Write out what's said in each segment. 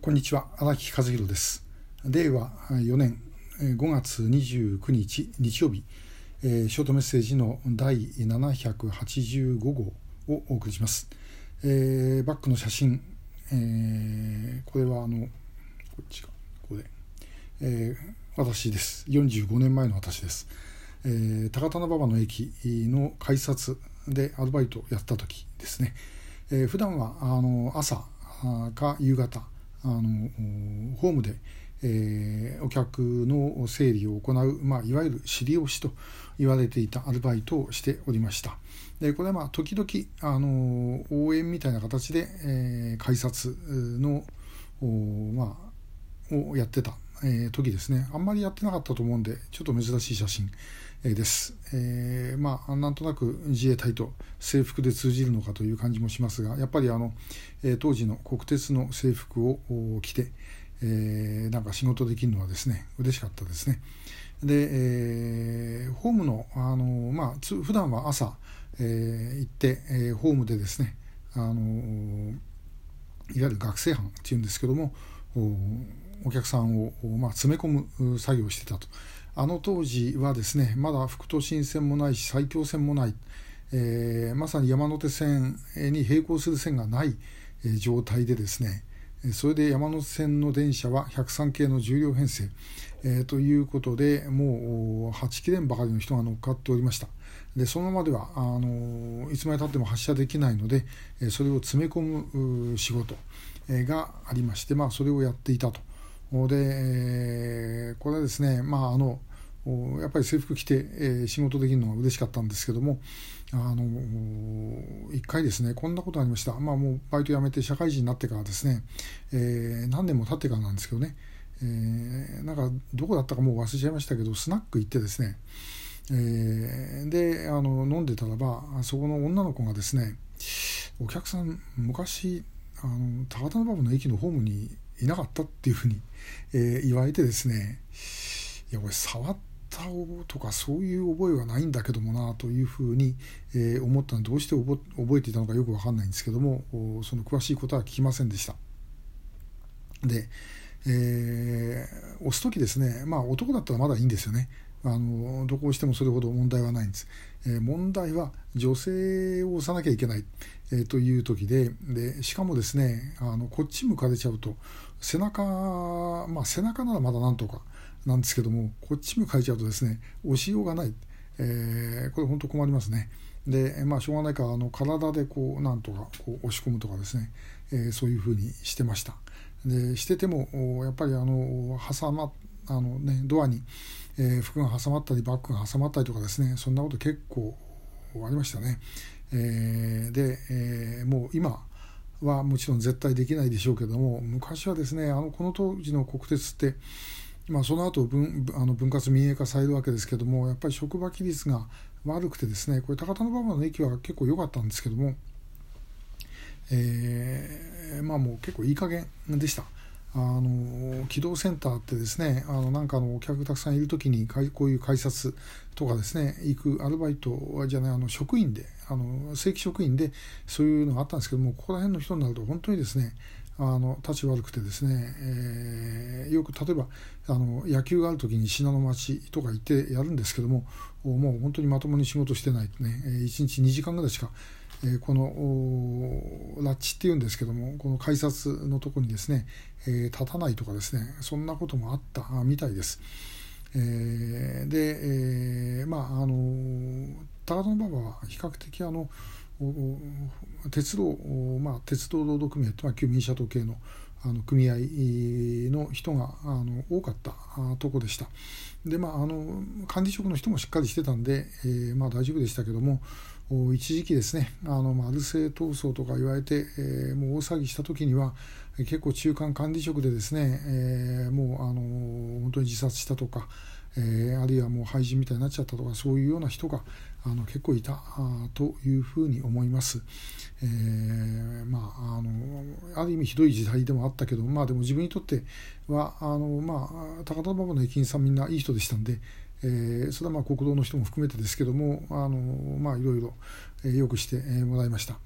こんにちは荒木和弘です。令和4年5月29日日曜日ショートメッセージの第785号をお送りします、えー、バックの写真、えー、これはあのこっちかここで、え、私です。45年前の私です、えー、高田馬場の駅の改札でアルバイトやった時ですね、えー、普段はあの朝か夕方あのホームで、えー、お客の整理を行う、まあ、いわゆる尻押しと言われていたアルバイトをしておりました。でこれはまあ時々あの応援みたいな形で、えー、改札のまあ、をやってた、えー、時ですねあんまりやってなかったと思うんでちょっと珍しい写真えです。えー、まあなんとなく自衛隊と制服で通じるのかという感じもしますがやっぱりあの、え、当時の国鉄の制服を着て、え、なんか仕事できるのはですね嬉しかったですね。で、え、ホームのあのまあ普段は朝、え、行って、え、ホームでですねあのいわゆる学生班っていうんですけどもお客さんを、まあ、詰め込む作業をしてたと。あの当時はですねまだ副都心線もないし埼京線もない、えー、まさに山手線に並行する線がない、状態でですねそれで山手線の電車は103系の重量編成、えー、ということでもう8機連ばかりの人が乗っかっておりました。でそのままではあのいつまでたっても発車できないのでそれを詰め込む仕事。がありまして、まあ、それをやっていたと。で、これはですね、まあ、あのやっぱり制服着て、仕事できるのが嬉しかったんですけどもあの一回ですねこんなことありました、まあ、もうバイト辞めて社会人になってからですね、え、何年も経ってからなんですけどね、え、なんかどこだったかもう忘れちゃいましたけどスナック行ってですね、え、であの飲んでたらばそこの女の子がですねお客さん昔あの高田馬場の駅のホームにいなかったっていうふうに、えー、言われてですねいやこれ触ったとかそういう覚えはないんだけどもなというふうに、えー、思ったのどうして覚えていたのかよく分かんないんですけどもその詳しいことは聞きませんでした。で、えー、押す時ですねまあ男だったらまだいいんですよね。あのどこをしてもそれほど問題はないんです。えー、問題は女性を押さなきゃいけない、えー、という時ででしかもですねあのこっち向かれちゃうと背中まあ背中ならまだなんとかなんですけどもこっち向かれちゃうとですね押しようがない、えー、これ本当困りますね。でまあしょうがないからあの体でこうなんとかこう押し込むとかですね、え、そういうふうにしてました。でしててもやっぱりあの挟まあの、ね、ドアに、えー、服が挟まったりバッグが挟まったりとかですねそんなこと結構ありましたね。えー、で、えー、もう今はもちろん絶対できないでしょうけども昔はですねあのこの当時の国鉄ってまあ、その後分あの分割民営化されるわけですけどもやっぱり職場規律が悪くてですねこれ高田馬場の駅は結構良かったんですけども、えー、まあもう結構いい加減でした。あの機動センターってですねあのなんかのお客たくさんいる時にこういう改札とかですね行くアルバイトじゃないあの職員であの正規職員でそういうのがあったんですけどもここら辺の人になると本当にですねあの立ち悪くてですね、えー、よく例えばあの野球がある時に信濃町とか行ってやるんですけどももう本当にまともに仕事してないとね1日2時間ぐらいしか、えー、このラッチっていうんですけどもこの改札のとこにですね、えー、立たないとかですねそんなこともあったみたいです。えー、で、えー、まああの高田馬場は比較的あの鉄道、まあ、鉄道労働組合って、まあ、旧民社党系のあの組合の人があの多かったとこでした。でまああの管理職の人もしっかりしてたんで、えー、まあ、大丈夫でしたけども一時期ですねあのマルセイ闘争とか言われて、えー、もう大騒ぎした時には結構中間管理職でですね、えー、もうあの本当に自殺したとか、え、あるいはもう廃人みたいになっちゃったとかそういうような人があの結構いたというふうに思います。えー、まああのある意味ひどい時代でもあったけどまあでも自分にとってはあの、まあ、高田馬場の駅員さんみんないい人でしたんで、えー、それはまあ国道の人も含めてですけどもあの、まあ、いろいろ、えー、よくしてもらいました。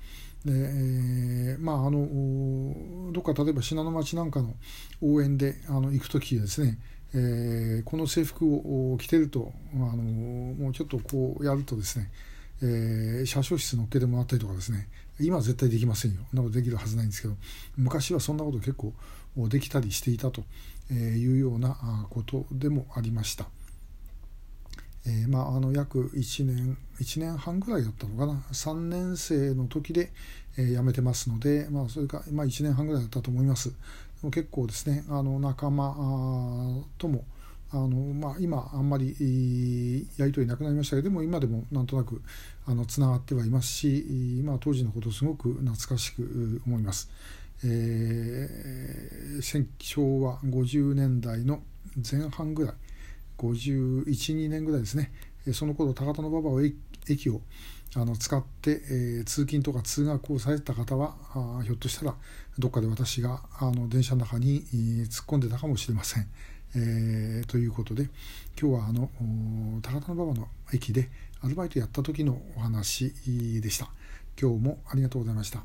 でえー、まああのどっか例えば信濃町なんかの応援であの行く時ですね、えー、この制服を着てるとあのもうちょっとこうやるとですね、えー、車掌室乗っけてもらったりとかですね今は絶対できませんよそんなことできるはずないんですけど昔はそんなこと結構できたりしていたというようなことでもありました。えー、まあ、あの約1年1年半ぐらいだったのかな3年生の時で、えー、辞めてますので、まあ、それか、まあ、1年半ぐらいだったと思います。結構ですねあの仲間ともあの、まあ、今あんまりやり取りなくなりましたけどでも今でもなんとなくつながってはいますし、まあ、当時のことすごく懐かしく思います。えー、昭和50年代の前半ぐらい512年ぐらいですねその頃高田馬場駅をあの使って、えー、通勤とか通学をされてた方はあひょっとしたらどっかで私があの電車の中に、突っ込んでたかもしれません。えー、ということで今日はあの高田馬場の駅でアルバイトやった時のお話でした。今日もありがとうございました。